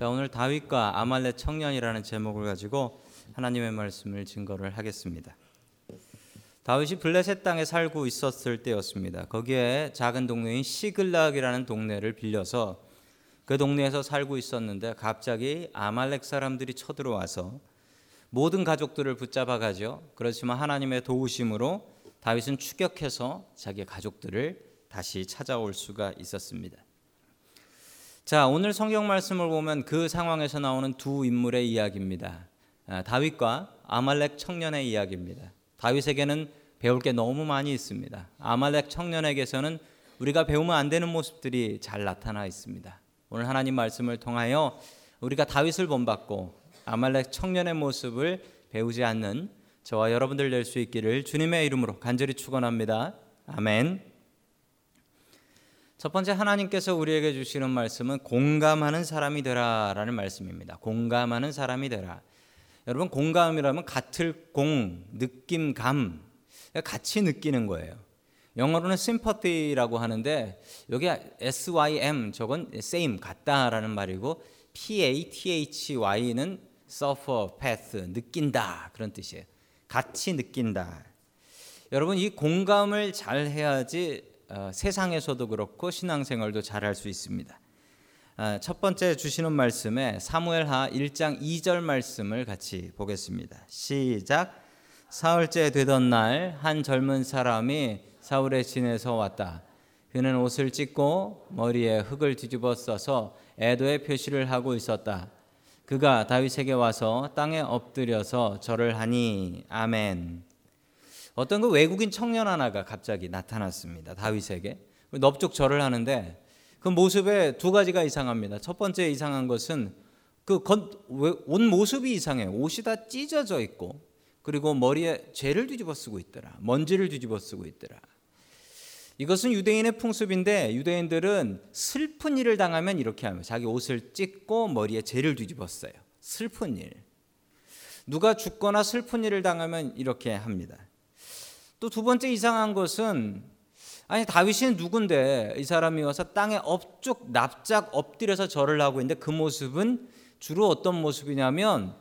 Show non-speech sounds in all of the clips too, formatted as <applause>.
자, 오늘 다윗과 아말렉 청년이라는 제목을 가지고 하나님의 말씀을 증거를 하겠습니다. 다윗이 블레셋 땅에 살고 있었을 때였습니다. 거기에 작은 동네인 시글락이라는 동네를 빌려서 그 동네에서 살고 있었는데 갑자기 아말렉 사람들이 쳐들어와서 모든 가족들을 붙잡아 가죠. 그렇지만 하나님의 도우심으로 다윗은 추격해서 자기 가족들을 다시 찾아올 수가 있었습니다. 자, 오늘 성경 말씀을 보면 그 상황에서 나오는 두 인물의 이야기입니다. 아, 다윗과 아말렉 청년의 이야기입니다. 다윗에게는 배울 게 너무 많이 있습니다. 아말렉 청년에게서는 우리가 배우면 안 되는 모습들이 잘 나타나 있습니다. 오늘 하나님 말씀을 통하여 우리가 다윗을 본받고 아말렉 청년의 모습을 배우지 않는 저와 여러분들 될 수 있기를 주님의 이름으로 간절히 축원합니다. 아멘. 첫 번째 하나님께서 우리에게 주시는 말씀은 공감하는 사람이 되라라는 말씀입니다. 공감하는 사람이 되라. 여러분 공감이라면 같을 공, 느낌, 감 같이 느끼는 거예요. 영어로는 sympathy라고 하는데 여기 S-Y-M 저건 same 같다라는 말이고 P-A-T-H-Y는 suffer, pass 느낀다 그런 뜻이에요. 같이 느낀다. 여러분 이 공감을 잘 해야지 어, 세상에서도 그렇고 신앙생활도 잘할 수 있습니다. 아, 첫 번째 주시는 말씀에 사무엘하 1장 2절 말씀을 같이 보겠습니다. 시작. 사흘째 되던 날 한 젊은 사람이 사울의 진에서 왔다. 그는 옷을 찢고 머리에 흙을 뒤집어 써서 애도의 표시를 하고 있었다. 그가 다윗에게 와서 땅에 엎드려서 절을 하니 아멘. 어떤 그 외국인 청년 하나가 갑자기 나타났습니다. 다윗에게 넙죽 절을 하는데 그 모습에 두 가지가 이상합니다. 첫 번째 이상한 것은 그옷 모습이 이상해. 옷이 다 찢어져 있고 그리고 머리에 죄를 뒤집어 쓰고 있더라. 먼지를 뒤집어 쓰고 있더라. 이것은 유대인의 풍습인데 유대인들은 슬픈 일을 당하면 이렇게 하면 자기 옷을 찢고 머리에 죄를 뒤집어 써요. 슬픈 일. 누가 죽거나 슬픈 일을 당하면 이렇게 합니다. 또 두 번째 이상한 것은 아니 다윗이 누군데 이 사람이 와서 땅에 엎쭉 납작 엎드려서 절을 하고 있는데 그 모습은 주로 어떤 모습이냐면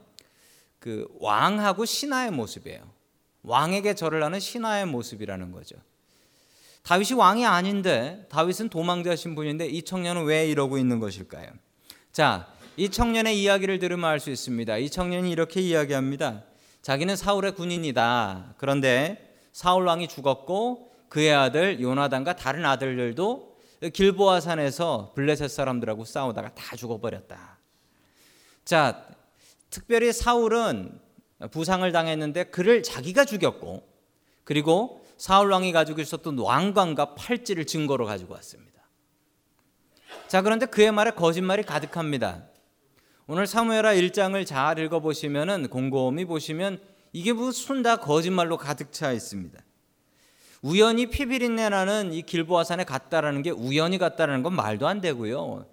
그 왕하고 신하의 모습이에요. 왕에게 절을 하는 신하의 모습이라는 거죠. 다윗이 왕이 아닌데 다윗은 도망자 신 분인데 이 청년은 왜 이러고 있는 것일까요? 자, 이 청년의 이야기를 들으면 알 수 있습니다. 이 청년이 이렇게 이야기합니다. 자기는 사울의 군인이다. 그런데 사울 왕이 죽었고 그의 아들 요나단과 다른 아들들도 길보아 산에서 블레셋 사람들하고 싸우다가 다 죽어버렸다. 자, 특별히 사울은 부상을 당했는데 그를 자기가 죽였고 그리고 사울 왕이 가지고 있었던 왕관과 팔찌를 증거로 가지고 왔습니다. 자, 그런데 그의 말에 거짓말이 가득합니다. 오늘 사무엘하 1장을 잘 읽어 보시면은 곰곰이 보시면 이게 무슨 다 거짓말로 가득 차 있습니다. 우연히 피비린내 나는 이 길보아 산에 갔다라는 게 우연히 갔다라는 건 말도 안 되고요.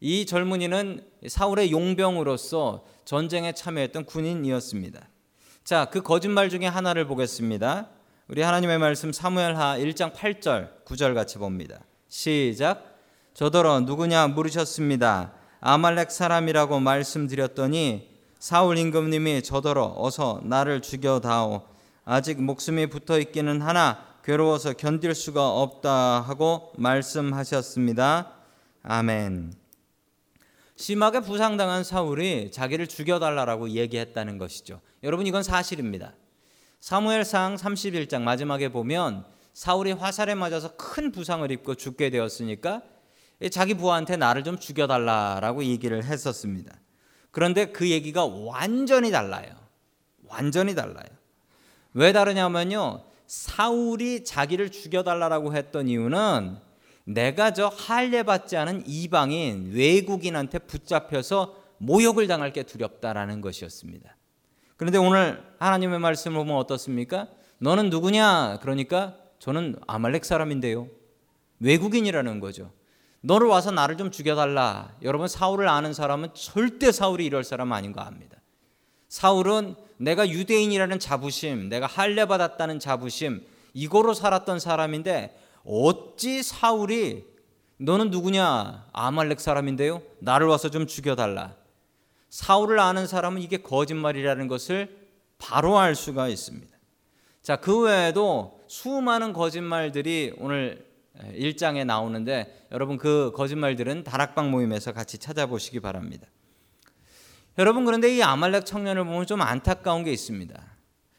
이 젊은이는 사울의 용병으로서 전쟁에 참여했던 군인이었습니다. 자, 그 거짓말 중에 하나를 보겠습니다. 우리 하나님의 말씀 사무엘하 1장 8절, 9절 같이 봅니다. 시작. 저더러 누구냐 물으셨습니다. 아말렉 사람이라고 말씀드렸더니 사울 임금님이 저더러 어서 나를 죽여다오. 아직 목숨이 붙어 있기는 하나 괴로워서 견딜 수가 없다 하고 말씀하셨습니다. 아멘. 심하게 부상당한 사울이 자기를 죽여달라고 얘기했다는 것이죠. 여러분 이건 사실입니다. 사무엘상 31장 마지막에 보면 사울이 화살에 맞아서 큰 부상을 입고 죽게 되었으니까 자기 부하한테 나를 좀 죽여달라라고 얘기를 했었습니다. 그런데 그 얘기가 완전히 달라요. 완전히 달라요. 왜 다르냐면요. 사울이 자기를 죽여달라고 했던 이유는 내가 저 할례 받지 않은 이방인 외국인한테 붙잡혀서 모욕을 당할 게 두렵다라는 것이었습니다. 그런데 오늘 하나님의 말씀을 보면 어떻습니까? 너는 누구냐? 그러니까 저는 아말렉 사람인데요. 외국인이라는 거죠. 너를 와서 나를 좀 죽여달라. 여러분 사울을 아는 사람은 절대 사울이 이럴 사람 아닌 거 압니다. 사울은 내가 유대인이라는 자부심, 내가 할례 받았다는 자부심, 이거로 살았던 사람인데 어찌 사울이 너는 누구냐? 아말렉 사람인데요. 나를 와서 좀 죽여달라. 사울을 아는 사람은 이게 거짓말이라는 것을 바로 알 수가 있습니다. 자, 그 외에도 수많은 거짓말들이 오늘 1장에 나오는데 여러분 그 거짓말들은 다락방 모임에서 같이 찾아보시기 바랍니다. 여러분 그런데 이 아말렉 청년을 보면 좀 안타까운 게 있습니다.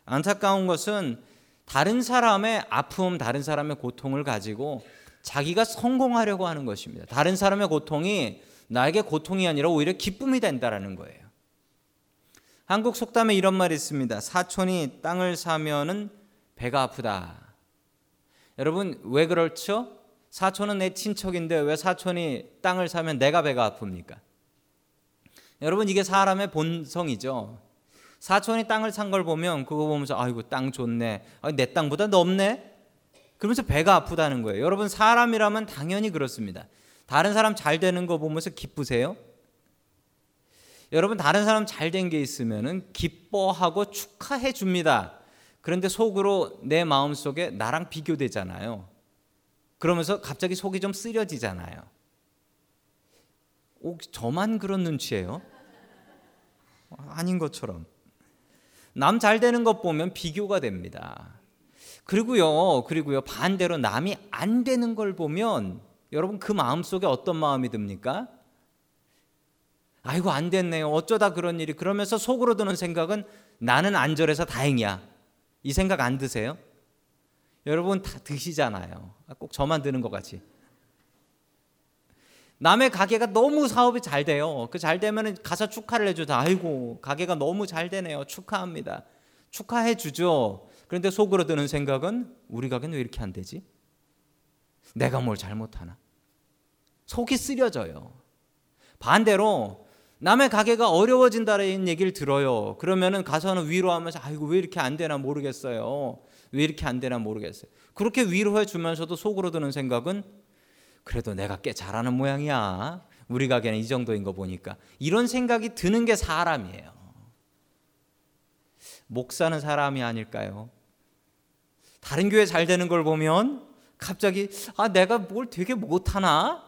안타까운 것은 다른 사람의 아픔, 다른 사람의 고통을 가지고 자기가 성공하려고 하는 것입니다. 다른 사람의 고통이 나에게 고통이 아니라 오히려 기쁨이 된다라는 거예요. 한국 속담에 이런 말이 있습니다. 사촌이 땅을 사면은 배가 아프다. 여러분 왜 그렇죠? 사촌은 내 친척인데 왜 사촌이 땅을 사면 내가 배가 아픕니까? 여러분 이게 사람의 본성이죠. 사촌이 땅을 산 걸 보면 그거 보면서 아이고 땅 좋네. 아, 내 땅보다 넓네. 그러면서 배가 아프다는 거예요. 여러분 사람이라면 당연히 그렇습니다. 다른 사람 잘 되는 거 보면서 기쁘세요? 여러분 다른 사람 잘 된 게 있으면은 기뻐하고 축하해 줍니다. 그런데 속으로 내 마음 속에 나랑 비교되잖아요. 그러면서 갑자기 속이 좀 쓰려지잖아요. 혹 저만 그런 눈치예요? 아닌 것처럼. 남 잘 되는 것 보면 비교가 됩니다. 그리고요, 그리고요, 반대로 남이 안 되는 걸 보면 여러분 그 마음 속에 어떤 마음이 듭니까? 아이고 안 됐네요. 어쩌다 그런 일이 그러면서 속으로 드는 생각은 나는 안절해서 다행이야. 이 생각 안 드세요? 여러분 다 드시잖아요. 아, 꼭 저만 드는 것 같이. 남의 가게가 너무 사업이 잘 돼요. 그 잘 되면 가서 축하를 해주다. 아이고 가게가 너무 잘 되네요. 축하합니다. 축하해 주죠. 그런데 속으로 드는 생각은 우리 가게는 왜 이렇게 안 되지? 내가 뭘 잘못하나? 속이 쓰려져요. 반대로 남의 가게가 어려워진다는 얘기를 들어요. 그러면은 가서는 위로하면서 아이고 왜 이렇게 안 되나 모르겠어요. 왜 이렇게 안 되나 모르겠어요. 그렇게 위로해 주면서도 속으로 드는 생각은 그래도 내가 꽤 잘하는 모양이야. 우리 가게는 이 정도인 거 보니까 이런 생각이 드는 게 사람이에요. 목사는 사람이 아닐까요? 다른 교회 잘 되는 걸 보면 갑자기 아 내가 뭘 되게 못하나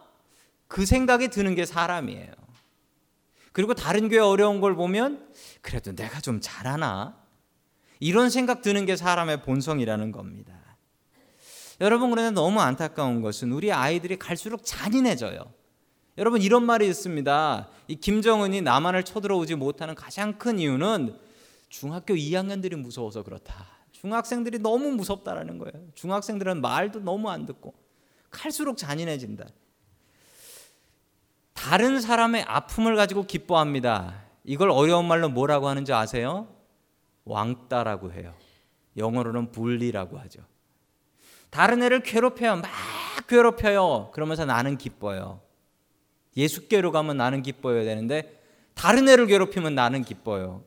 그 생각이 드는 게 사람이에요. 그리고 다른 교회 어려운 걸 보면 그래도 내가 좀 잘하나 이런 생각 드는 게 사람의 본성이라는 겁니다. 여러분 그런데 너무 안타까운 것은 우리 아이들이 갈수록 잔인해져요. 여러분 이런 말이 있습니다. 이 김정은이 남한을 쳐들어오지 못하는 가장 큰 이유는 중학교 2학년들이 무서워서 그렇다. 중학생들이 너무 무섭다라는 거예요. 중학생들은 말도 너무 안 듣고 갈수록 잔인해진다. 다른 사람의 아픔을 가지고 기뻐합니다. 이걸 어려운 말로 뭐라고 하는지 아세요? 왕따라고 해요. 영어로는 분리라고 하죠. 다른 애를 괴롭혀요. 막 괴롭혀요. 그러면서 나는 기뻐요. 예수께로 가면 나는 기뻐야 되는데 다른 애를 괴롭히면 나는 기뻐요.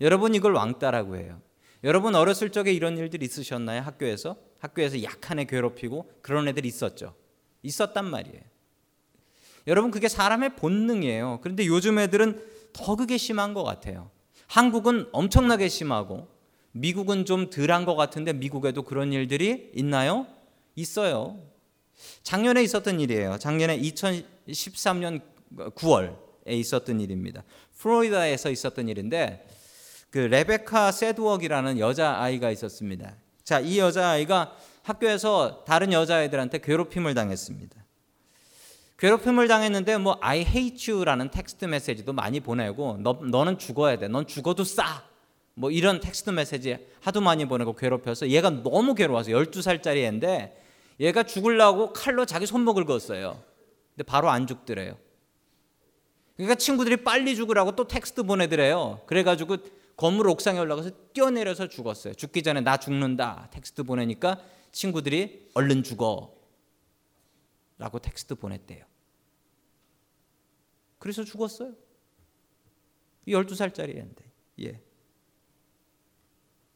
여러분 이걸 왕따라고 해요. 여러분 어렸을 적에 이런 일들 있으셨나요? 학교에서? 학교에서 약한 애 괴롭히고 그런 애들 있었죠. 있었단 말이에요. 여러분 그게 사람의 본능이에요. 그런데 요즘 애들은 더 그게 심한 것 같아요. 한국은 엄청나게 심하고 미국은 좀 덜한 것 같은데 미국에도 그런 일들이 있나요? 있어요. 작년에 있었던 일이에요. 작년에 2013년 9월에 있었던 일입니다. 플로리다에서 있었던 일인데 그 레베카 세드웍이라는 여자 아이가 있었습니다. 자, 이 여자 아이가 학교에서 다른 여자애들한테 괴롭힘을 당했습니다. 괴롭힘을 당했는데 뭐 I hate you라는 텍스트 메시지도 많이 보내고 너, 너는 죽어야 돼. 넌 죽어도 싸. 뭐 이런 텍스트 메시지 하도 많이 보내고 괴롭혀서 얘가 너무 괴로워서 12살짜리 애인데 얘가 죽으려고 칼로 자기 손목을 그었어요. 근데 바로 안 죽더래요. 그러니까 친구들이 빨리 죽으라고 또 텍스트 보내더래요. 그래가지고 건물 옥상에 올라가서 뛰어내려서 죽었어요. 죽기 전에 나 죽는다. 텍스트 보내니까 친구들이 얼른 죽어. 라고 텍스트 보냈대요. 그래서 죽었어요. 12살짜리 애인데. 예.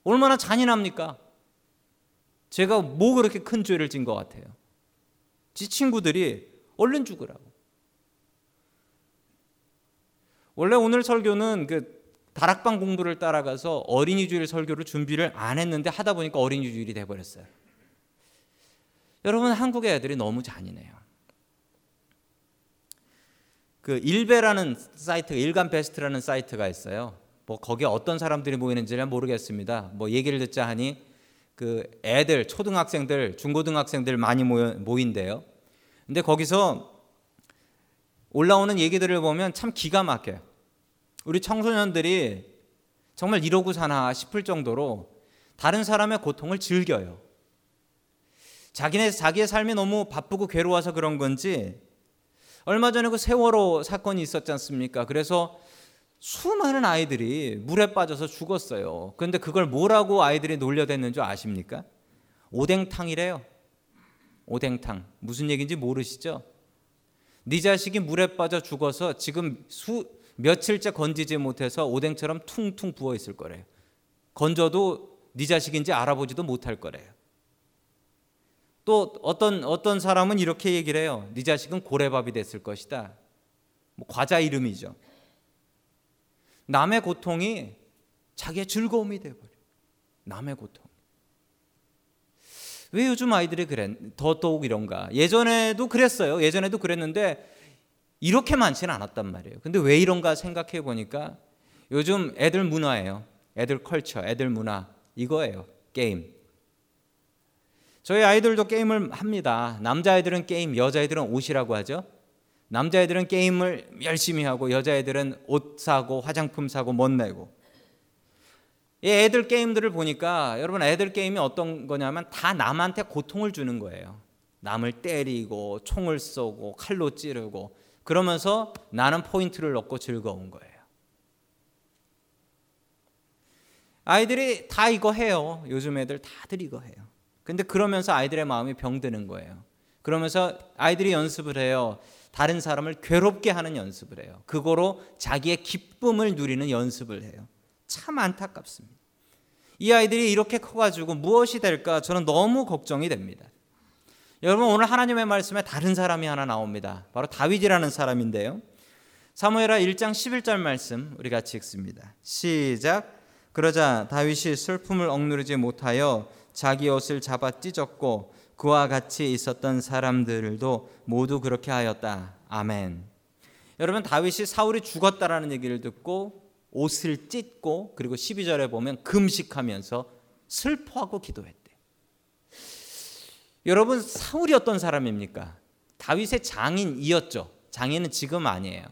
얼마나 잔인합니까? 제가 뭐 그렇게 큰 죄를 진 것 같아요. 지 친구들이 얼른 죽으라고. 원래 오늘 설교는 그 다락방 공부를 따라가서 어린이 주일 설교를 준비를 안 했는데 하다 보니까 어린이 주일이 돼 버렸어요. 여러분 한국의 애들이 너무 잔인해요. 그 일베라는 사이트, 일간 베스트라는 사이트가 있어요. 뭐 거기에 어떤 사람들이 모이는지는 모르겠습니다. 뭐 얘기를 듣자 하니 그 애들, 초등학생들, 중고등학생들 많이 모인대요. 근데 거기서 올라오는 얘기들을 보면 참 기가 막혀요. 우리 청소년들이 정말 이러고 사나 싶을 정도로 다른 사람의 고통을 즐겨요. 자기네 자기의 삶이 너무 바쁘고 괴로워서 그런 건지 얼마 전에 그 세월호 사건이 있었지 않습니까? 그래서 수많은 아이들이 물에 빠져서 죽었어요. 그런데 그걸 뭐라고 아이들이 놀려댔는 줄 아십니까? 오뎅탕이래요. 오뎅탕. 무슨 얘기인지 모르시죠? 네 자식이 물에 빠져 죽어서 지금 수 며칠째 건지지 못해서 오뎅처럼 퉁퉁 부어 있을 거래요. 건져도 네 자식인지 알아보지도 못할 거래요. 또 어떤 어떤 사람은 이렇게 얘기를 해요. 네 자식은 고래밥이 됐을 것이다. 뭐 과자 이름이죠. 남의 고통이 자기의 즐거움이 돼 버려. 남의 고통. 왜 요즘 아이들이 그래? 더더욱 이런가? 예전에도 그랬어요. 예전에도 그랬는데 이렇게 많지는 않았단 말이에요. 근데 왜 이런가 생각해 보니까 요즘 애들 문화예요. 애들 컬처, 애들 문화 이거예요. 게임. 저희 아이들도 게임을 합니다. 남자애들은 게임, 여자애들은 옷이라고 하죠. 남자애들은 게임을 열심히 하고 여자애들은 옷 사고 화장품 사고 멋 내고. 이 애들 게임들을 보니까 여러분 애들 게임이 어떤 거냐면 다 남한테 고통을 주는 거예요. 남을 때리고 총을 쏘고 칼로 찌르고 그러면서 나는 포인트를 얻고 즐거운 거예요. 아이들이 다 이거 해요. 요즘 애들 다들 이거 해요. 근데 그러면서 아이들의 마음이 병드는 거예요. 그러면서 아이들이 연습을 해요. 다른 사람을 괴롭게 하는 연습을 해요. 그거로 자기의 기쁨을 누리는 연습을 해요. 참 안타깝습니다. 이 아이들이 이렇게 커가지고 무엇이 될까 저는 너무 걱정이 됩니다. 여러분 오늘 하나님의 말씀에 다른 사람이 하나 나옵니다. 바로 다윗이라는 사람인데요. 사무엘하 1장 11절 말씀 우리 같이 읽습니다. 시작. 그러자 다윗이 슬픔을 억누르지 못하여 자기 옷을 잡아 찢었고 그와 같이 있었던 사람들도 모두 그렇게 하였다. 아멘. 여러분 다윗이 사울이 죽었다라는 얘기를 듣고 옷을 찢고 그리고 12절에 보면 금식하면서 슬퍼하고 기도했대. 여러분 사울이 어떤 사람입니까? 다윗의 장인이었죠. 장인은 지금 아니에요.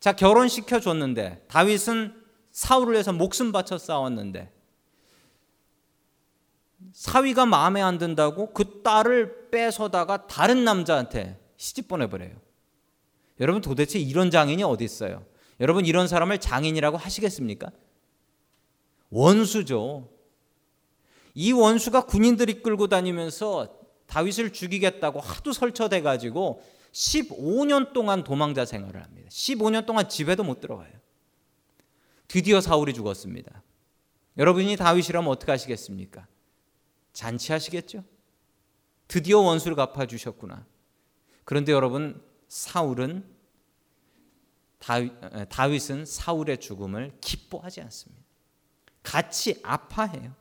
자 결혼시켜 줬는데 다윗은 사울을 위해서 목숨 바쳐 싸웠는데 사위가 마음에 안 든다고 그 딸을 뺏어다가 다른 남자한테 시집 보내버려요. 여러분 도대체 이런 장인이 어디 있어요? 여러분 이런 사람을 장인이라고 하시겠습니까? 원수죠. 이 원수가 군인들이 끌고 다니면서 다윗을 죽이겠다고 하도 설쳐대 가지고 15년 동안 도망자 생활을 합니다. 15년 동안 집에도 못 들어가요. 드디어 사울이 죽었습니다. 여러분이 다윗이라면 어떻게 하시겠습니까? 잔치하시겠죠? 드디어 원수를 갚아주셨구나. 그런데 여러분, 사울은 다윗, 은 사울의 죽음을 기뻐하지 않습니다. 같이 아파해요.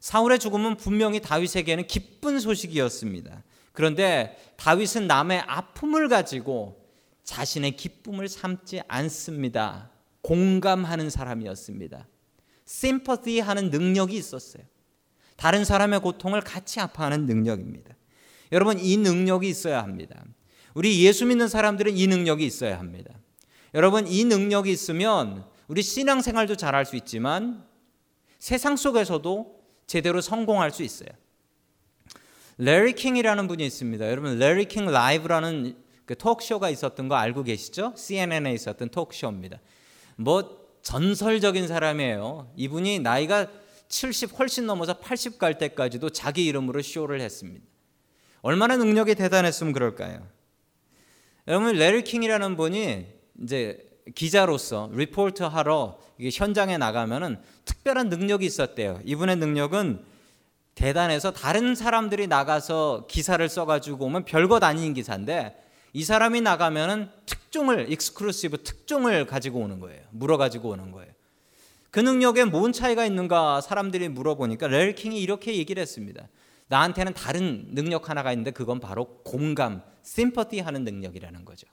사울의 죽음은 분명히 다윗에게는 기쁜 소식이었습니다. 그런데 다윗은 남의 아픔을 가지고 자신의 기쁨을 삼지 않습니다. 공감하는 사람이었습니다. 심퍼티 하는 능력이 있었어요. 다른 사람의 고통을 같이 아파하는 능력입니다. 여러분 이 능력이 있어야 합니다. 우리 예수 믿는 사람들은 이 능력이 있어야 합니다. 여러분 이 능력이 있으면 우리 신앙 생활도 잘할 수 있지만 세상 속에서도 제대로 성공할 수 있어요. 레리 킹이라는 분이 있습니다. 여러분 레리 킹 라이브라는 그 톡쇼가 있었던 거 알고 계시죠? CNN에 있었던 톡쇼입니다. 뭐 전설적인 사람이에요. 이분이 나이가 70 훨씬 넘어서 80 갈 때까지도 자기 이름으로 쇼를 했습니다. 얼마나 능력이 대단했으면 그럴까요? 여러분 레리 킹이라는 분이 이제 기자로서 리포터 하러 현장에 나가면은 특별한 능력이 있었대요. 이분의 능력은 대단해서 다른 사람들이 나가서 기사를 써가지고 오면 별것 아닌 기사인데 이 사람이 나가면은 특종을 exclusive 특종을 가지고 오는 거예요. 물어 가지고 오는 거예요. 그 능력에 뭔 차이가 있는가 사람들이 물어보니까 레리 킹이 이렇게 얘기를 했습니다. 나한테는 다른 능력 하나가 있는데 그건 바로 공감, sympathy 하는 능력이라는 거죠.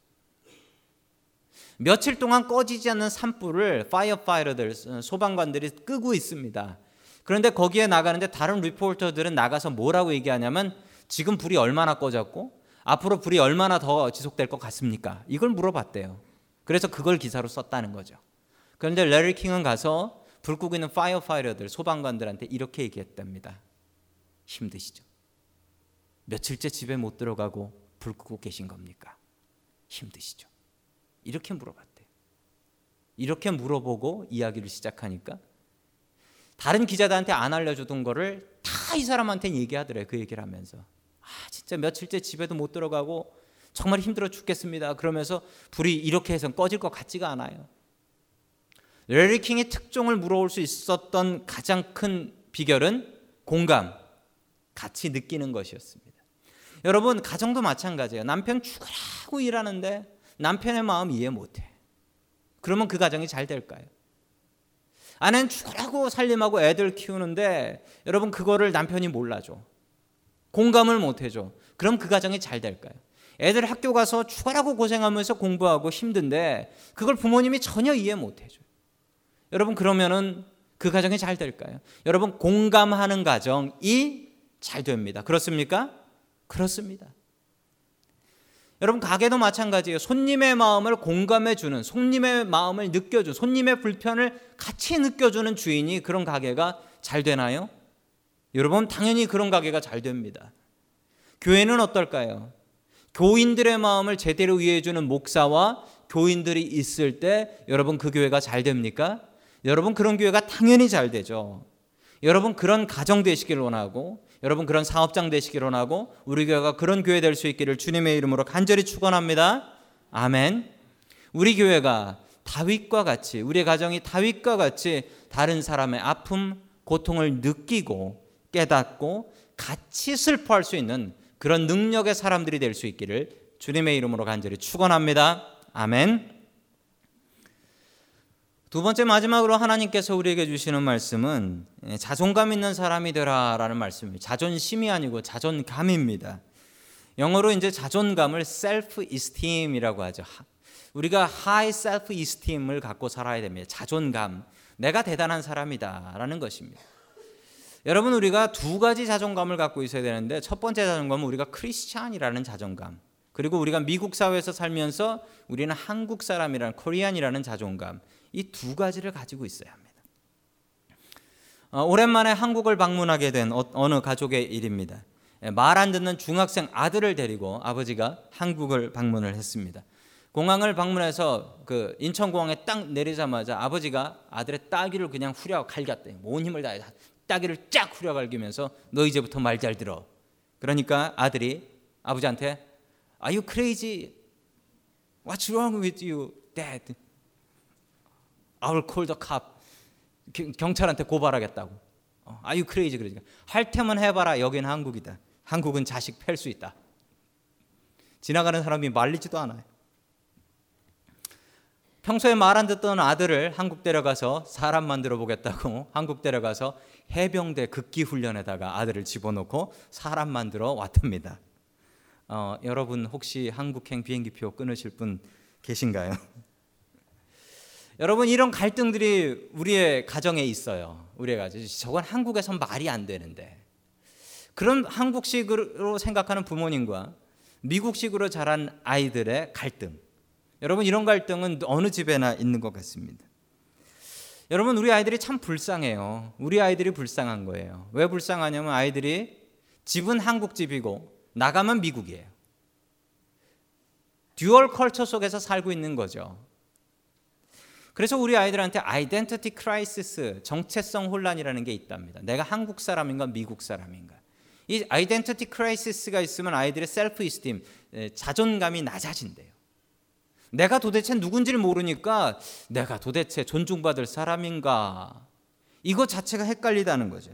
며칠 동안 꺼지지 않는 산불을 파이어파이터들 소방관들이 끄고 있습니다. 그런데 거기에 나가는데 다른 reporter들은 나가서 뭐라고 얘기하냐면 지금 불이 얼마나 꺼졌고 앞으로 불이 얼마나 더 지속될 것 같습니까? 이걸 물어봤대요. 그래서 그걸 기사로 썼다는 거죠. 그런데 레리 킹은 가서 불 끄고 있는 파이어파이터들 소방관들한테 이렇게 얘기했답니다. 힘드시죠? 며칠째 집에 못 들어가고 불 끄고 계신 겁니까? 힘드시죠? 이렇게 물어봤대요. 이렇게 물어보고 이야기를 시작하니까 다른 기자들한테 안 알려주던 거를 다 이 사람한테 얘기하더래요. 그 얘기를 하면서. 아, 진짜 며칠째 집에도 못 들어가고 정말 힘들어 죽겠습니다. 그러면서 불이 이렇게 해서 꺼질 것 같지가 않아요. 레리 킹의 특종을 물어볼 수 있었던 가장 큰 비결은 공감, 같이 느끼는 것이었습니다. 여러분, 가정도 마찬가지예요. 남편 죽으라고 일하는데 남편의 마음 이해 못해. 그러면 그 가정이 잘 될까요? 아내는 죽으라고 살림하고 애들 키우는데 여러분 그거를 남편이 몰라줘. 공감을 못 해줘. 그럼 그 가정이 잘 될까요? 애들 학교 가서 죽으라고 고생하면서 공부하고 힘든데 그걸 부모님이 전혀 이해 못 해줘요. 여러분 그러면은 그 가정이 잘 될까요? 여러분 공감하는 가정이 잘 됩니다. 그렇습니까? 그렇습니다. 여러분 가게도 마찬가지예요. 손님의 마음을 공감해 주는 손님의 마음을 느껴 주 손님의 불편을 같이 느껴 주는 주인이 그런 가게가 잘 되나요? 여러분 당연히 그런 가게가 잘 됩니다. 교회는 어떨까요? 교인들의 마음을 제대로 이해해 주는 목사와 교인들이 있을 때 여러분 그 교회가 잘 됩니까? 여러분 그런 교회가 당연히 잘 되죠. 여러분 그런 가정 되시길 원하고 여러분 그런 사업장 되시길 원하고 우리 교회가 그런 교회 될 수 있기를 주님의 이름으로 간절히 축원합니다. 아멘. 우리 교회가 다윗과 같이 우리 가정이 다윗과 같이 다른 사람의 아픔, 고통을 느끼고 깨닫고 같이 슬퍼할 수 있는 그런 능력의 사람들이 될 수 있기를 주님의 이름으로 간절히 축원합니다. 아멘. 두 번째 마지막으로 하나님께서 우리에게 주시는 말씀은 예, 자존감 있는 사람이 되라라는 말씀입니다. 자존심이 아니고 자존감입니다. 영어로 이제 자존감을 self esteem이라고 하죠. 우리가 high self esteem을 갖고 살아야 됩니다. 자존감. 내가 대단한 사람이다라는 것입니다. 여러분 우리가 두 가지 자존감을 갖고 있어야 되는데 첫 번째 자존감은 우리가 크리스찬이라는 자존감. 그리고 우리가 미국 사회에서 살면서 우리는 한국 사람이라는 코리안이라는 자존감. 이 두 가지를 가지고 있어야 합니다. 어, 오랜만에 한국을 방문하게 된 어, 느 가족의 일입니다. 예, 말안 듣는 중학생 아들을 데리고 아버지가 한국을 방문을 했습니다. 공항을 방문해서 그 인천공항에 딱 내리자마자 아버지가 아들의 따귀를 그냥 후려 갈겼대. 온 힘을 다해 따귀를 쫙 후려 갈기면서 너 이제부터 말 잘 들어. 그러니까 아들이 아버지한테 Are you crazy? What's wrong with you, Dad? I will call the cop. 경찰한테 고발하겠다고. 어, Are you crazy? 그러니까 할 테면 해봐라. 여기는 한국이다. 한국은 자식 팰 수 있다. 지나가는 사람이 말리지도 않아요. 평소에 말 안 듣던 아들을 한국 데려가서 사람 만들어 보겠다고 <laughs> 한국 데려가서 해병대 극기 훈련에다가 아들을 집어넣고 사람 만들어 왔답니다. 어, 여러분 혹시 한국행 비행기표 끊으실 분 계신가요? <laughs> 여러분 이런 갈등들이 우리의 가정에 있어요. 우리의 가정. 저건 한국에선 말이 안 되는데. 그런 한국식으로 생각하는 부모님과 미국식으로 자란 아이들의 갈등. 여러분 이런 갈등은 어느 집에나 있는 것 같습니다. 여러분 우리 아이들이 참 불쌍해요. 우리 아이들이 불쌍한 거예요. 왜 불쌍하냐면 아이들이 집은 한국 집이고 나가면 미국이에요. dual culture 속에서 살고 있는 거죠. 그래서 우리 아이들한테 identity crisis, 정체성 혼란이라는 게 있답니다. 내가 한국 사람인가 미국 사람인가. 이 identity crisis가 있으면 아이들의 self-esteem, 자존감이 낮아진대요. 내가 도대체 누군지를 모르니까 내가 도대체 존중받을 사람인가. 이거 자체가 헷갈리다는 거죠.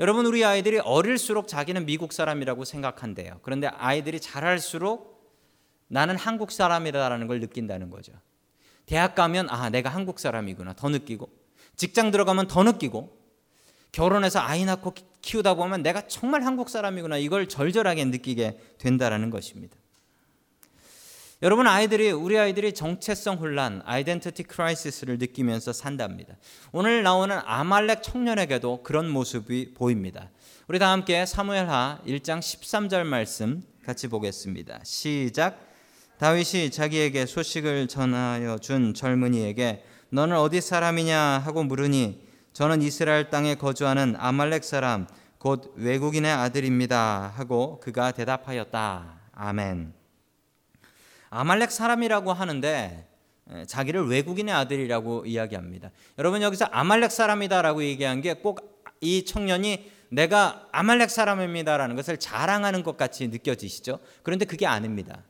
여러분 우리 아이들이 어릴수록 자기는 미국 사람이라고 생각한대요. 그런데 아이들이 자랄수록 나는 한국 사람이라는 걸 느낀다는 거죠. 대학 가면 아 내가 한국 사람이구나 더 느끼고 직장 들어가면 더 느끼고 결혼해서 아이 낳고 키우다 보면 내가 정말 한국 사람이구나 이걸 절절하게 느끼게 된다라는 것입니다. 여러분 아이들이 우리 아이들이 정체성 혼란, 아이덴티티 크라이시스를 느끼면서 산답니다. 오늘 나오는 아말렉 청년에게도 그런 모습이 보입니다. 우리 다 함께 사무엘하 1장 13절 말씀 같이 보겠습니다. 시작. 다윗이 자기에게 소식을 전하여 준 젊은이에게 너는 어디 사람이냐 하고 물으니 저는 이스라엘 땅에 거주하는 아말렉 사람 곧 외국인의 아들입니다 하고 그가 대답하였다. 아멘. 아말렉 사람이라고 하는데 자기를 외국인의 아들이라고 이야기합니다. 여러분 여기서 아말렉 사람이다라고 얘기한 게 꼭 이 청년이 내가 아말렉 사람입니다라는 것을 자랑하는 것 같이 느껴지시죠? 그런데 그게 아닙니다.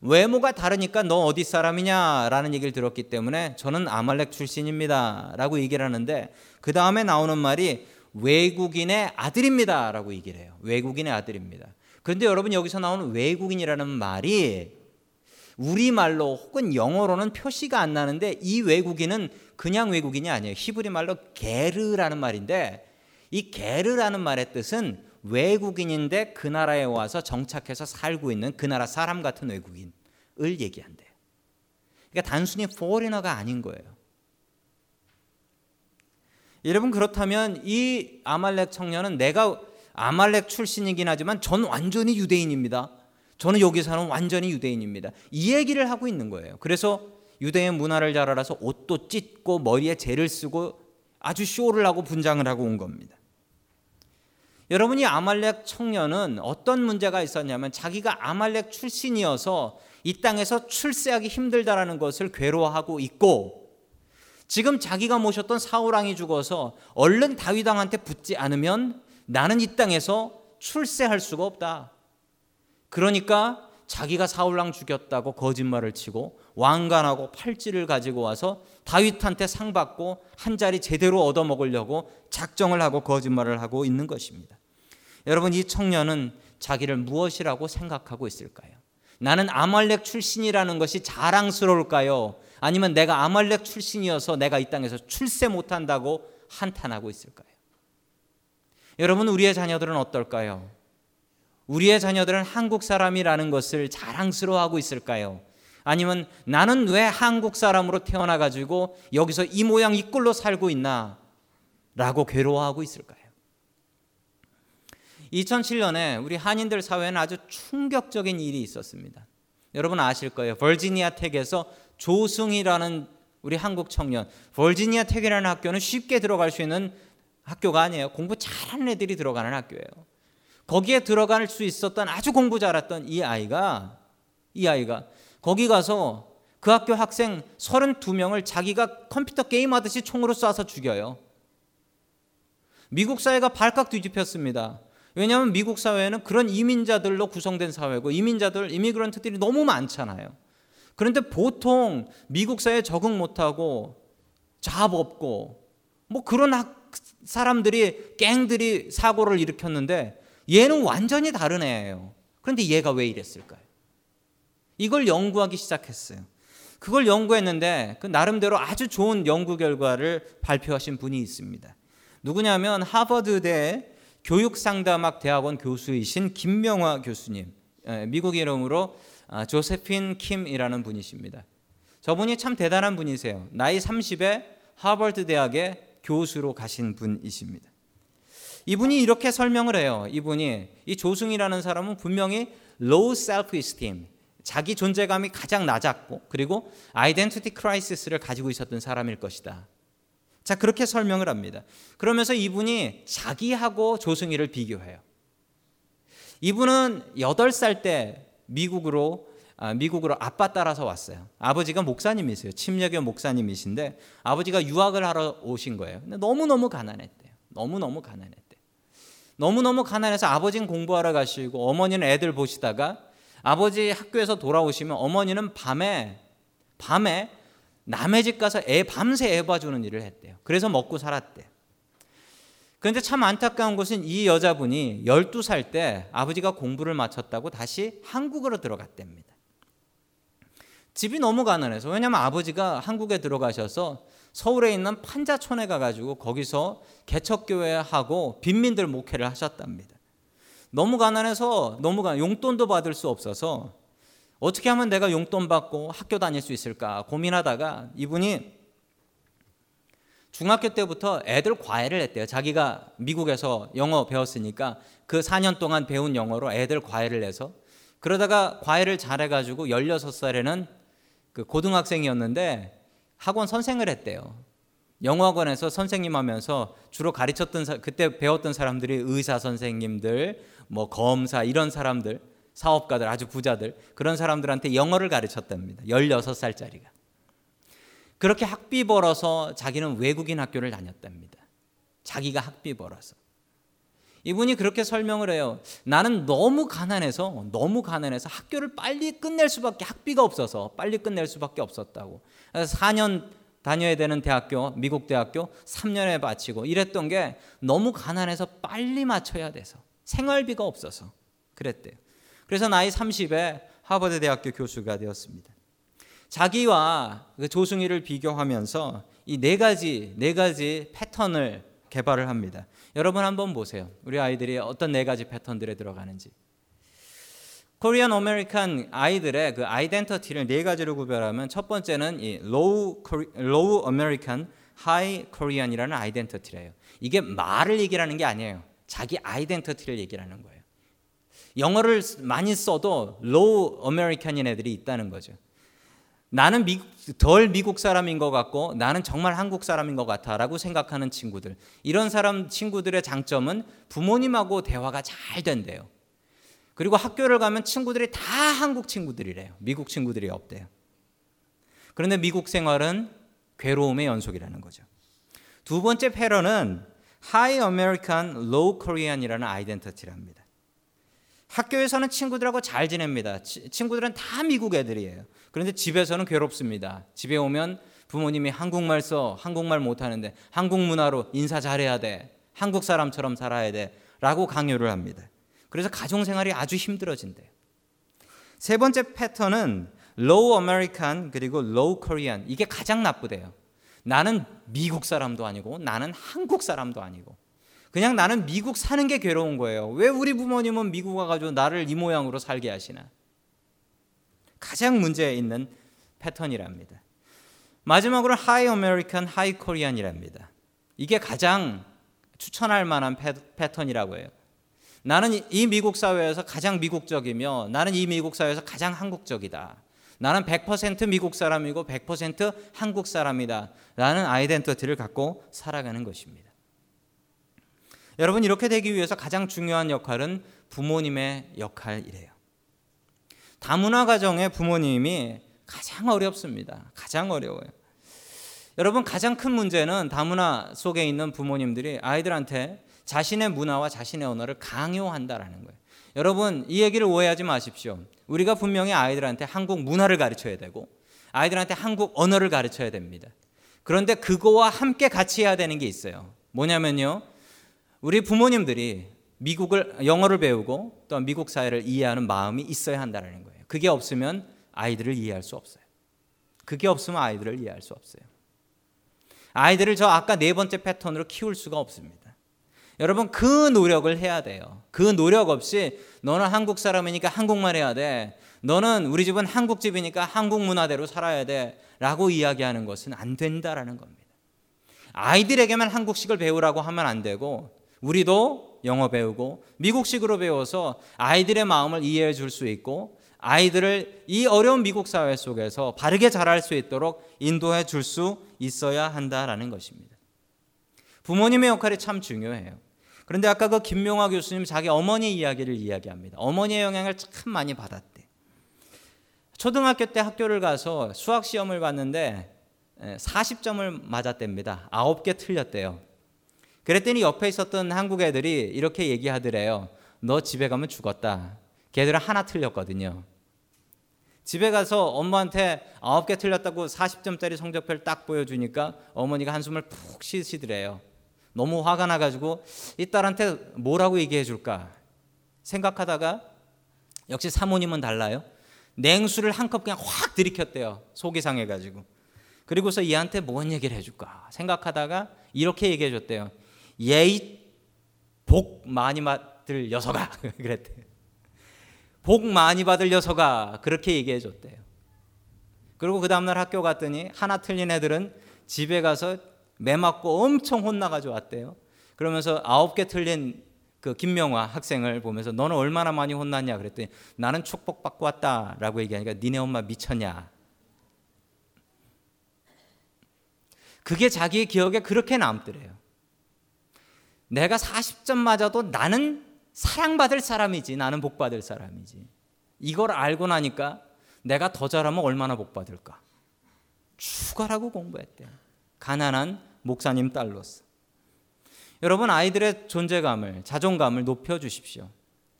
외모가 다르니까 너 어디 사람이냐라는 얘기를 들었기 때문에 저는 아말렉 출신입니다라고 얘기를 하는데 그 다음에 나오는 말이 외국인의 아들입니다라고 얘기를 해요. 외국인의 아들입니다. 그런데 여러분 여기서 나오는 외국인이라는 말이 우리말로 혹은 영어로는 표시가 안 나는데 이 외국인은 그냥 외국인이 아니에요. 히브리 말로 게르라는 말인데 이 게르라는 말의 뜻은 외국인인데 그 나라에 와서 정착해서 살고 있는 그 나라 사람 같은 외국인을 얘기한대요. 그러니까 단순히 포리너가 아닌 거예요. 여러분 그렇다면 이 아말렉 청년은 내가 아말렉 출신이긴 하지만 전 완전히 유대인입니다. 저는 여기 사는 완전히 유대인입니다. 이 얘기를 하고 있는 거예요. 그래서 유대인 문화를 잘 알아서 옷도 찢고 머리에 재를 쓰고 아주 쇼를 하고 분장을 하고 온 겁니다. 여러분이 아말렉 청년은 어떤 문제가 있었냐면 자기가 아말렉 출신이어서 이 땅에서 출세하기 힘들다라는 것을 괴로워하고 있고 지금 자기가 모셨던 사울왕이 죽어서 얼른 다윗왕한테 붙지 않으면 나는 이 땅에서 출세할 수가 없다. 그러니까 자기가 사울왕 죽였다고 거짓말을 치고 왕관하고 팔찌를 가지고 와서 다윗한테 상 받고 한 자리 제대로 얻어 먹으려고 작정을 하고 거짓말을 하고 있는 것입니다. 여러분 이 청년은 자기를 무엇이라고 생각하고 있을까요? 나는 아말렉 출신이라는 것이 자랑스러울까요? 아니면 내가 아말렉 출신이어서 내가 이 땅에서 출세 못한다고 한탄하고 있을까요? 여러분 우리의 자녀들은 어떨까요? 우리의 자녀들은 한국 사람이라는 것을 자랑스러워하고 있을까요? 아니면 나는 왜 한국 사람으로 태어나 가지고 여기서 이 모양 이 꼴로 살고 있나? 라고 괴로워하고 있을까요? 2007년에 우리 한인들 사회는 아주 충격적인 일이 있었습니다. 여러분 아실 거예요. 버지니아 텍에서 조승이라는 우리 한국 청년, 버지니아 텍이라는 학교는 쉽게 들어갈 수 있는 학교가 아니에요. 공부 잘하는 애들이 들어가는 학교예요. 거기에 들어갈 수 있었던 아주 공부 잘했던 이 아이가 이 아이가 거기 가서 그 학교 학생 32명을 자기가 컴퓨터 게임 하듯이 총으로 쏴서 죽여요. 미국 사회가 발칵 뒤집혔습니다. 왜냐하면 미국 사회는 그런 이민자들로 구성된 사회고 이민자들, 이미그런트들이 너무 많잖아요. 그런데 보통 미국 사회에 적응 못하고 잡 없고 뭐 그런 사람들이 갱들이 사고를 일으켰는데 얘는 완전히 다른 애예요. 그런데 얘가 왜 이랬을까요? 이걸 연구하기 시작했어요. 그걸 연구했는데 그 나름대로 아주 좋은 연구 결과를 발표하신 분이 있습니다. 누구냐면 하버드대 교육상담학 대학원 교수이신 김명화 교수님, 미국 이름으로 아, 조세핀 킴이라는 분이십니다. 저분이 참 대단한 분이세요. 나이 30에 하버드 대학의 교수로 가신 분이십니다. 이분이 이렇게 설명을 해요. 이분이 이 조승이라는 사람은 분명히 low self-esteem, 자기 존재감이 가장 낮았고 그리고 identity crisis를 가지고 있었던 사람일 것이다. 자, 그렇게 설명을 합니다. 그러면서 이분이 자기하고 조승이를 비교해요. 이분은 8살 때 미국으로 아, 미국으로 아빠 따라서 왔어요. 아버지가 목사님이세요. 침례교 목사님이신데 아버지가 유학을 하러 오신 거예요. 근데 너무너무 가난했대요. 너무너무 가난했대요. 너무너무 가난해서 아버지는 공부하러 가시고 어머니는 애들 보시다가 아버지 학교에서 돌아오시면 어머니는 밤에 밤에 남의 집 가서 애 밤새 애 봐주는 일을 했대요. 그래서 먹고 살았대요. 그런데 참 안타까운 것은 이 여자분이 12살 때 아버지가 공부를 마쳤다고 다시 한국으로 들어갔답니다. 집이 너무 가난해서 왜냐하면 아버지가 한국에 들어가셔서 서울에 있는 판자촌에 가가지고 거기서 개척교회 하고 빈민들 목회를 하셨답니다. 너무 가난해서 너무 가 용돈도 받을 수 없어서 어떻게 하면 내가 용돈 받고 학교 다닐 수 있을까 고민하다가 이분이 중학교 때부터 애들 과외를 했대요. 자기가 미국에서 영어 배웠으니까 그 4년 동안 배운 영어로 애들 과외를 해서 그러다가 과외를 잘해가지고 16살에는 그 고등학생이었는데 학원 선생을 했대요. 영어학원에서 선생님 하면서 주로 가르쳤던 그때 배웠던 사람들이 의사 선생님들, 뭐 검사 이런 사람들, 사업가들 아주 부자들 그런 사람들한테 영어를 가르쳤답니다. 16살짜리가. 그렇게 학비 벌어서 자기는 외국인 학교를 다녔답니다. 자기가 학비 벌어서. 이분이 그렇게 설명을 해요. 나는 너무 가난해서 너무 가난해서 학교를 빨리 끝낼 수밖에 학비가 없어서 빨리 끝낼 수밖에 없었다고. 그래서 4년 다녀야 되는 대학교, 미국 대학교 3년에 바치고 이랬던 게 너무 가난해서 빨리 맞춰야 돼서 생활비가 없어서 그랬대요. 그래서 나이 30에 하버드 대학교 교수가 되었습니다. 자기와 그 조승희를 비교하면서 이 네 가지 네 가지 패턴을 개발을 합니다. 여러분 한번 보세요. 우리 아이들이 어떤 네 가지 패턴들에 들어가는지. Korean American 아이들의 그 identity를 네 가지로 구별하면 첫 번째는 이 low low American high Korean이라는 identity래요. 이게 말을 얘기하는 게 아니에요. 자기 identity를 얘기하는 거예요. 영어를 많이 써도 low American인 애들이 있다는 거죠. 나는 미국, 덜 미국 사람인 것 같고 나는 정말 한국 사람인 것 같아라고 생각하는 친구들. 이런 사람 친구들의 장점은 부모님하고 대화가 잘 된대요. 그리고 학교를 가면 친구들이 다 한국 친구들이래요. 미국 친구들이 없대요. 그런데 미국 생활은 괴로움의 연속이라는 거죠. 두 번째 패턴은 High American, Low Korean이라는 아이덴티티랍니다. 학교에서는 친구들하고 잘 지냅니다. 치, 친구들은 다 미국 애들이에요. 그런데 집에서는 괴롭습니다. 집에 오면 부모님이 한국말 써, 한국말 못하는데 한국 문화로 인사 잘해야 돼. 한국 사람처럼 살아야 돼. 라고 강요를 합니다. 그래서 가정생활이 아주 힘들어진대요. 세 번째 패턴은 low American 그리고 low Korean. 이게 가장 나쁘대요. 나는 미국 사람도 아니고 나는 한국 사람도 아니고 그냥 나는 미국 사는 게 괴로운 거예요. 왜 우리 부모님은 미국 와가지고 나를 이 모양으로 살게 하시나? 가장 문제 있는 패턴이랍니다. 마지막으로 high American, high Korean이랍니다. 이게 가장 추천할 만한 패턴이라고 해요. 나는 이 미국 사회에서 가장 미국적이며 나는 이 미국 사회에서 가장 한국적이다. 나는 100% 미국 사람이고 100% 한국 사람이다. 라는 아이덴티티를 갖고 살아가는 것입니다. 여러분 이렇게 되기 위해서 가장 중요한 역할은 부모님의 역할이래요. 다문화 가정의 부모님이 가장 어렵습니다. 가장 어려워요. 여러분 가장 큰 문제는 다문화 속에 있는 부모님들이 아이들한테 자신의 문화와 자신의 언어를 강요한다라는 거예요. 여러분 이 얘기를 오해하지 마십시오. 우리가 분명히 아이들한테 한국 문화를 가르쳐야 되고 아이들한테 한국 언어를 가르쳐야 됩니다. 그런데 그거와 함께 같이 해야 되는 게 있어요. 뭐냐면요. 우리 부모님들이 미국을 영어를 배우고 또 미국 사회를 이해하는 마음이 있어야 한다는 거예요. 그게 없으면 아이들을 이해할 수 없어요. 그게 없으면 아이들을 이해할 수 없어요. 아이들을 저 아까 네 번째 패턴으로 키울 수가 없습니다. 여러분 그 노력을 해야 돼요. 그 노력 없이 너는 한국 사람이니까 한국말 해야 돼. 너는 우리 집은 한국 집이니까 한국 문화대로 살아야 돼. 라고 이야기하는 것은 안 된다라는 겁니다. 아이들에게만 한국식을 배우라고 하면 안 되고 우리도 영어 배우고 미국식으로 배워서 아이들의 마음을 이해해 줄 수 있고 아이들을 이 어려운 미국 사회 속에서 바르게 자랄 수 있도록 인도해 줄 수 있어야 한다라는 것입니다. 부모님의 역할이 참 중요해요. 그런데 아까 그 김명화 교수님 자기 어머니 이야기를 이야기합니다. 어머니의 영향을 참 많이 받았대. 초등학교 때 학교를 가서 수학 시험을 봤는데 40점을 맞았답니다. 9개 틀렸대요. 그랬더니 옆에 있었던 한국 애들이 이렇게 얘기하더래요. 너 집에 가면 죽었다. 걔들은 하나 틀렸거든요. 집에 가서 엄마한테 아홉 개 틀렸다고 40점짜리 성적표를 딱 보여주니까 어머니가 한숨을 푹 쉬시더래요. 너무 화가 나가지고 이 딸한테 뭐라고 얘기해 줄까 생각하다가 역시 사모님은 달라요. 냉수를 한 컵 그냥 확 들이켰대요. 속이 상해가지고. 그리고서 얘한테 뭔 얘기를 해줄까 생각하다가 이렇게 얘기해 줬대요. 예의 복 많이 맡을 녀석아 <laughs> 그랬대. 복 많이 받을 녀석아 그렇게 얘기해 줬대요. 그리고 그 다음날 학교 갔더니 하나 틀린 애들은 집에 가서 매 맞고 엄청 혼나가지고 왔대요. 그러면서 아홉 개 틀린 그 김명화 학생을 보면서 너는 얼마나 많이 혼났냐 그랬더니 나는 축복받고 왔다라고 얘기하니까 니네 엄마 미쳤냐. 그게 자기 기억에 그렇게 남더래요. 내가 40점 맞아도 나는 사랑받을 사람이지 나는 복받을 사람이지. 이걸 알고 나니까 내가 더 잘하면 얼마나 복받을까. 죽어라고 공부했대요. 가난한 목사님 딸로서. 여러분 아이들의 존재감을 자존감을 높여 주십시오.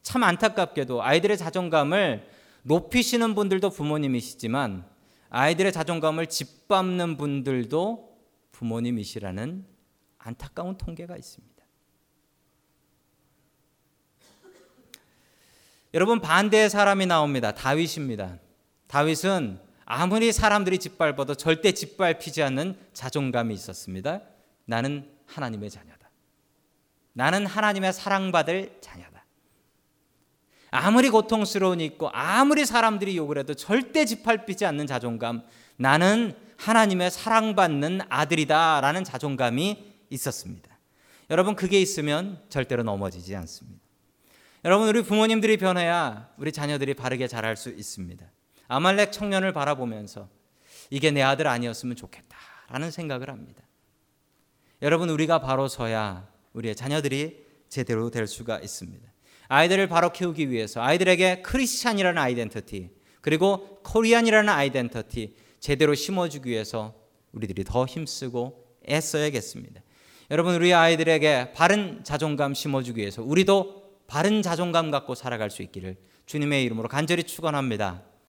참 안타깝게도 아이들의 자존감을 높이시는 분들도 부모님이시지만 아이들의 자존감을 짓밟는 분들도 부모님이시라는 안타까운 통계가 있습니다. 여러분 반대의 사람이 나옵니다. 다윗입니다. 다윗은 아무리 사람들이 짓밟아도 절대 짓밟히지 않는 자존감이 있었습니다. 나는 하나님의 자녀다. 나는 하나님의 사랑받을 자녀다. 아무리 고통스러운 있고 아무리 사람들이 욕을 해도 절대 짓밟히지 않는 자존감. 나는 하나님의 사랑받는 아들이다라는 자존감이 있었습니다. 여러분 그게 있으면 절대로 넘어지지 않습니다. 여러분 우리 부모님들이 변해야 우리 자녀들이 바르게 자랄 수 있습니다. 아말렉 청년을 바라보면서 이게 내 아들 아니었으면 좋겠다라는 생각을 합니다. 여러분 우리가 바로 서야 우리의 자녀들이 제대로 될 수가 있습니다. 아이들을 바로 키우기 위해서 아이들에게 크리스찬이라는 아이덴티티 그리고 코리안이라는 아이덴티티 제대로 심어주기 위해서 우리들이 더 힘쓰고 애써야겠습니다. 여러분 우리 아이들에게 바른 자존감 심어주기 위해서 우리도 바른 자존감 갖고 살아갈 수 있기를 주님의 이름으로 간절히 축원합니다.